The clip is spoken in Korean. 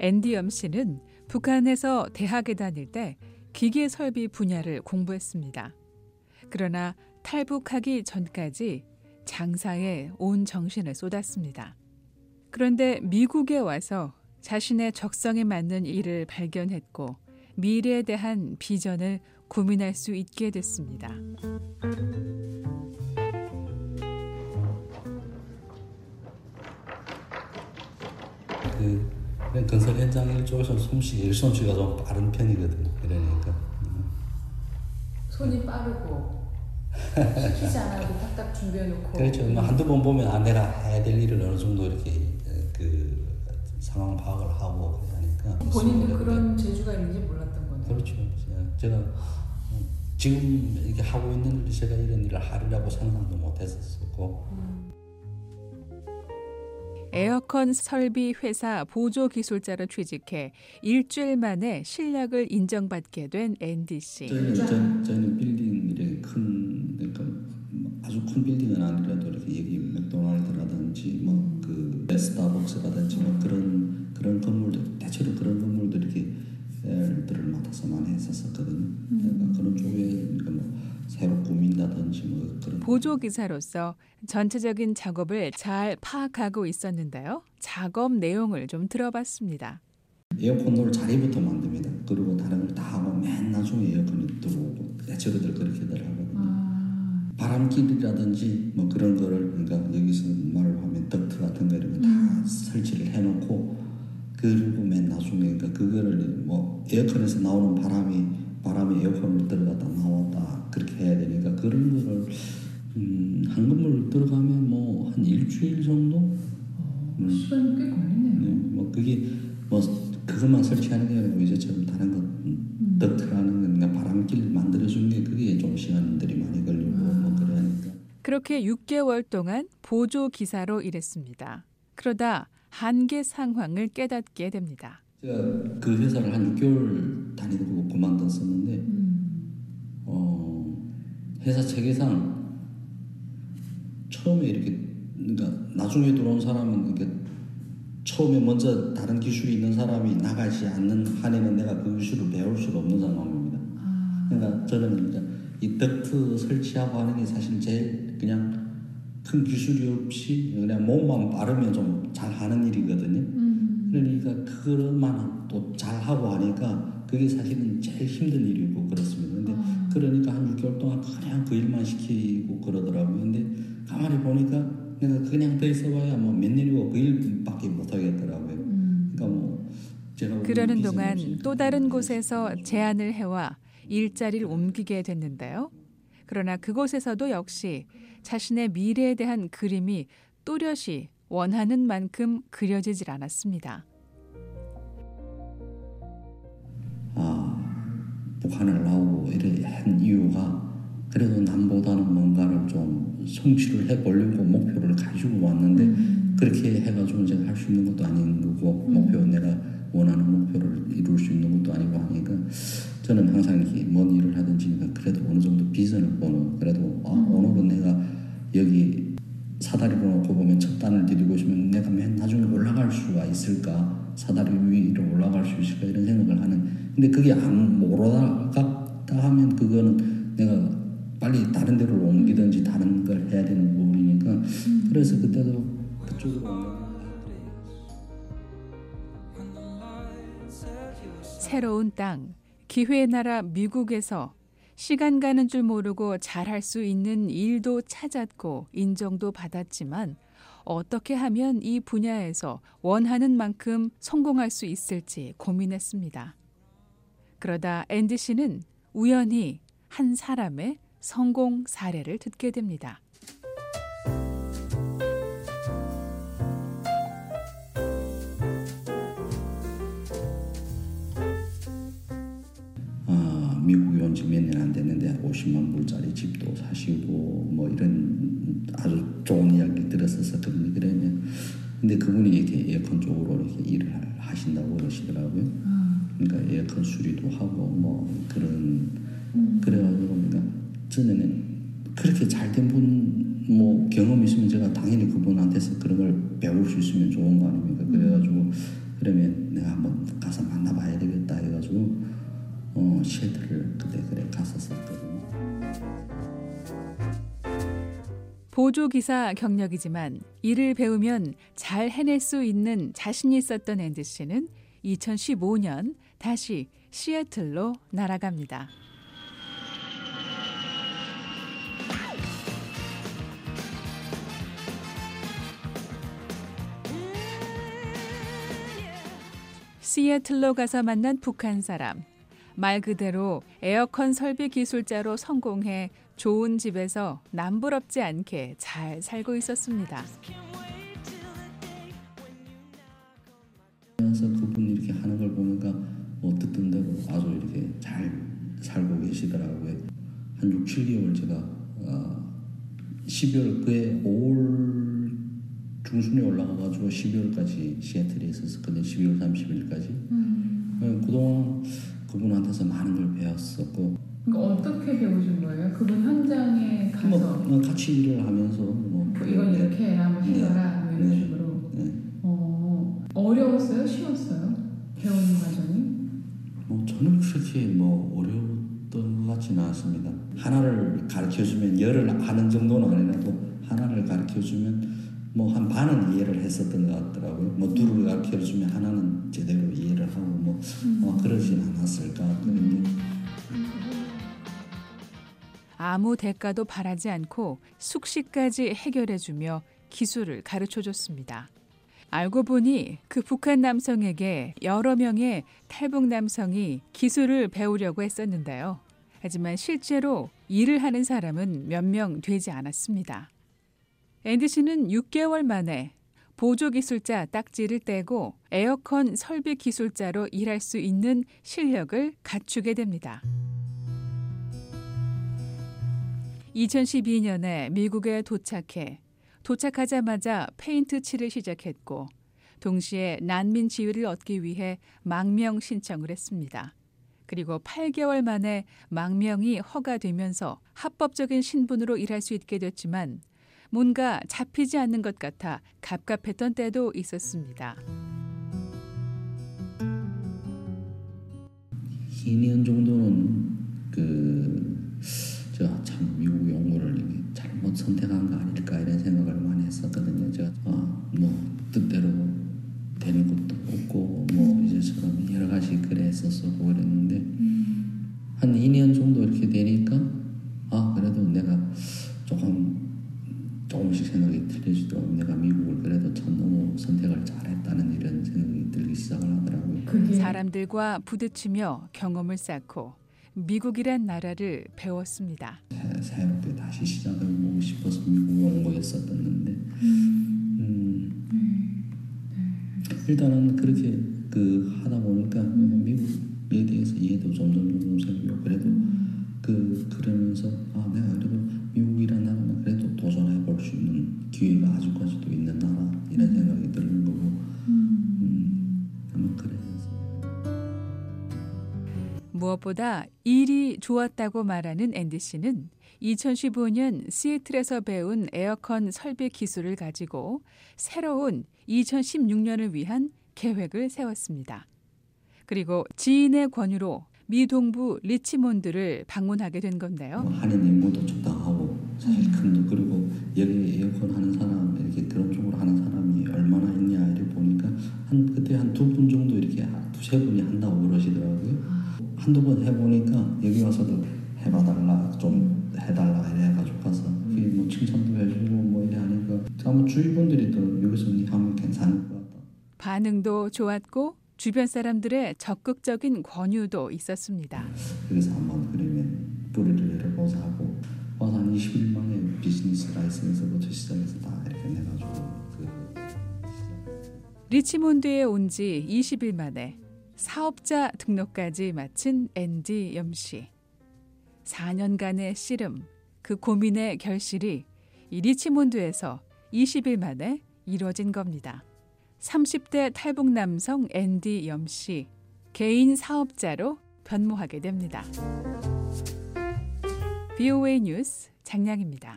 앤디엄 씨는 북한에서 대학에 다닐 때 기계 설비 분야를 공부했습니다. 그러나 탈북하기 전까지 장사에 온 정신을 쏟았습니다. 그런데 미국에 와서 자신의 적성에 맞는 일을 발견했고 미래에 대한 비전을 고민할 수 있게 됐습니다. 그 건설 현장 일쪽에서 솜씨 일솜씨가 좀 빠른 편이거든요. 그러니까 손이 빠르고 시키지 않아도 딱딱 준비해놓고 그렇죠. 뭐 한두 번 보면 아 내가 해야 될 일을 어느 정도 이렇게 그 상황 파악을 하고 하니까 본인도 그런 재주가 있는지 몰랐던 거네요. 그렇죠. 제가 지금 이렇게 하고 있는 일 제가 이런 일을 하리라고 상상도 못 했었고. 음. 에어컨 설비 회사 보조 기술자로 취직해 일주일 만에 실력을 인정받게 된 앤디 씨. 저희는 저, 저희는 빌딩 이렇게 큰 그러니까 아주 큰 빌딩은 아니라도 이렇게 여기 맥도날드라든지 뭐 그 스타벅스라든지 뭐 그런 그런 건물들 대체로 그런 건물들 이렇게 들을 맡아서 많이 했었거든요. 그러니까 그런 쪽에 그러니까 뭐 새로 꾸민다든지 뭐 그런 보조 기사로서 전체적인 작업을 잘 파악하고 있었는데요. 작업 내용을 좀 들어봤습니다. 에어컨 을 자리부터 만듭니다. 그리고 다른 걸 다 하고 맨 나중에 에어컨이 들어오고 대체로들 그렇게들 하거든요. 아. 바람길이라든지 뭐 그런 거를 그러니까 여기서 말을 하면 덕트 같은 거 이런 거다 음. 설치를 해놓고 그리고 맨 나중에 그러니까 그거를 뭐 에어컨에서 나오는 바람이 바람이 에어컨을 들어갔다 나왔다 그렇게 해야 되니까 그런 거를 음, 한 건물 들어가면 뭐 한 일주일 정도 어, 음. 시간이 꽤 걸리네요. 네, 뭐 그게 뭐 그것만 설치하는 게 아니고 이제처럼 다른 것 음. 덕트라는 건 바람길 만들어주는 게 그게 좀 시간들이 많이 걸리고 아. 뭐 그러니까 그렇게 6개월 동안 보조 기사로 일했습니다. 그러다 한계 상황을 깨닫게 됩니다. 제가 그 회사를 한 6개월 다니고 그만뒀었는데 음. 어, 회사 체계상 처음에 이렇게 그러니까 나중에 들어온 사람은 이렇게 처음에 먼저 다른 기술이 있는 사람이 나가지 않는 한에는 내가 그 기술을 배울 수 없는 상황입니다. 아. 그러니까 저는 이제 이 덕트 설치하고 하는 게 사실 제일 그냥 큰 기술이 없이 그냥 몸만 빠르면 좀 잘 하는 일이거든요. 음. 그러니까 그것만 또 잘 하고 하니까 그게 사실은 제일 힘든 일이고 그렇습니다. 근데 아. 그러니까 한 6개월 동안 그냥 그 일만 시키고 그러더라고요. 근데 가만히 보니까 내가 그냥 더 있어봐야 뭐 몇 년이고 그 일밖에 못 하겠더라고요. 음. 그러니까 뭐 제가 그러는 동안 또 다른 곳에서 제안을 해와 일자리를 옮기게 됐는데요. 그러나 그곳에서도 역시 자신의 미래에 대한 그림이 또렷이 원하는 만큼 그려지질 않았습니다. 아, 북한을 나오고 이래 한 이유가 그래도 남보다는 뭔가를 좀 성취를 해보려고 목표를 가지고 왔는데 음. 그렇게 해가지고 제가 할 수 있는 것도 아닌 거고 음. 첫 단을 디디고 있으면 내가 맨 나중에 올라갈 수가 있을까? 사다리 위로 올라갈 수 있을까? 이런 생각을 하는. 근데 그게 안 올라갔다 하면 그거는 내가 빨리 다른 데로 옮기든지 다른 걸 해야 되는 부분이니까. 음. 그래서 그때도 그쪽으로 새로운 땅, 기회의 나라 미국에서 시간 가는 줄 모르고 잘할 수 있는 일도 찾았고 인정도 받았지만 어떻게 하면 이 분야에서 원하는 만큼 성공할 수 있을지 고민했습니다. 그러다 앤디 씨는 우연히 한 사람의 성공 사례를 듣게 됩니다. 미국에 온 지 몇 년 안 됐는데 50만 불짜리 집도 사시고 뭐 이런 아주 좋은 이야기 들었어서 근데 그분이 이렇게 에어컨 쪽으로 이렇게 일을 하신다고 그러시더라고요. 그러니까 에어컨 수리도 하고 뭐 그런 그래가지고 그러니까 저는 그렇게 잘 된 분 뭐 경험 있으면 제가 당연히 그분한테서 그런 걸 배울 수 있으면 좋은 보조기사 경력이지만 일을 배우면 잘 해낼 수 있는 자신이 있었던 앤디 씨는 2015년 다시 시애틀로 날아갑니다. 시애틀로 가서 만난 북한 사람. 말 그대로 에어컨 설비 기술자로 성공해 좋은 집에서 남부럽지 않게 잘 살고 있었습니다. 그래서 그분이 이렇게 하는 걸 보니까 뭐 듣던 대로 아주 이렇게 잘 살고 계시더라고요. 한 6, 7개월 제가 어, 12월 그해 5월 중순에 올라가가지고 12월까지 시애틀에 있었거든요. 12월 30일까지. 음. 그동안 그분한테서 많은 걸 배웠었고 그러니까 어떻게 배우신 거예요? 그분 현장에 가서 뭐 같이 일을 하면서 뭐뭐 이건 이렇게 해라, 뭐 네. 뭐 이런 네. 식으로 네. 어, 어려웠어요? 쉬웠어요? 배우는 과정이? 뭐 저는 그렇게 뭐 어려웠던 것 같지는 않습니다. 하나를 가르쳐 주면 열을 아는 정도는 아니라도 하나를 가르쳐 주면 뭐 한 반은 이해를 했었던 것 같더라고요. 뭐 둘을 가르쳐 주면 하나는 제대로 이해를 하고 뭐, 뭐 그러진 않았을까 그런데 아무 대가도 바라지 않고 숙식까지 해결해주며 기술을 가르쳐줬습니다. 알고 보니 그 북한 남성에게 여러 명의 탈북 남성이 기술을 배우려고 했었는데요. 하지만 실제로 일을 하는 사람은 몇 명 되지 않았습니다. 앤디 씨는 6개월 만에 보조기술자 딱지를 떼고 에어컨 설비 기술자로 일할 수 있는 실력을 갖추게 됩니다. 2012년에 미국에 도착해 도착하자마자 페인트 칠을 시작했고 동시에 난민 지위를 얻기 위해 망명 신청을 했습니다. 그리고 8개월 만에 망명이 허가되면서 합법적인 신분으로 일할 수 있게 됐지만 뭔가 잡히지 않는 것 같아 갑갑했던 때도 있었습니다. 2년 정도는 그 제가 참 거를 이게 잘못 선택한 거 아닐까 이런 생각을 많이 했었거든요. 제가 아 뭐 뜻대로 되는 것도 없고 뭐 이제처럼 여러 가지 그랬었었고 그랬 사람들과 부딪히며 경험을 쌓고 미국이란 나라를 배웠습니다. 새- 새롭게 다시 시작을 보고 싶어서 미국에 온 거였었는데. 음, 일단은 그렇게 그 하다 보니까 미국에 대해서 이해도 점점 점점 생기고 그래도 무엇보다 일이 좋았다고 말하는 앤디 씨는 2015년 시애틀에서 배운 에어컨 설비 기술을 가지고 새로운 2016년을 위한 계획을 세웠습니다. 그리고 지인의 권유로 미 동부 리치몬드를 방문하게 된 건데요. 뭐 한인 인구도 적당 한두 번 해보니까 여기 와서도 해봐달라 좀 해달라 이래가지고 가서 그게 뭐 칭찬도 해주고 뭐 이래 하니까 아마 주위 분들이 또 여기서 니 하면 괜찮을 것 같다. 반응도 좋았고 주변 사람들의 적극적인 권유도 있었습니다. 그래서 한번 그러면 뿌리를 내려보자 하고 와서 한 20일 만에 비즈니스 라이센스부터 시작해서 다 이렇게 내가지고 그 리치몬드에 온 지 20일 만에 사업자 등록까지 마친 앤디 염씨. 4년간의 씨름, 그 고민의 결실이 이 리치몬드에서 20일 만에 이루어진 겁니다. 30대 탈북 남성 앤디 염씨. 개인 사업자로 변모하게 됩니다. VOA 뉴스 장양희입니다.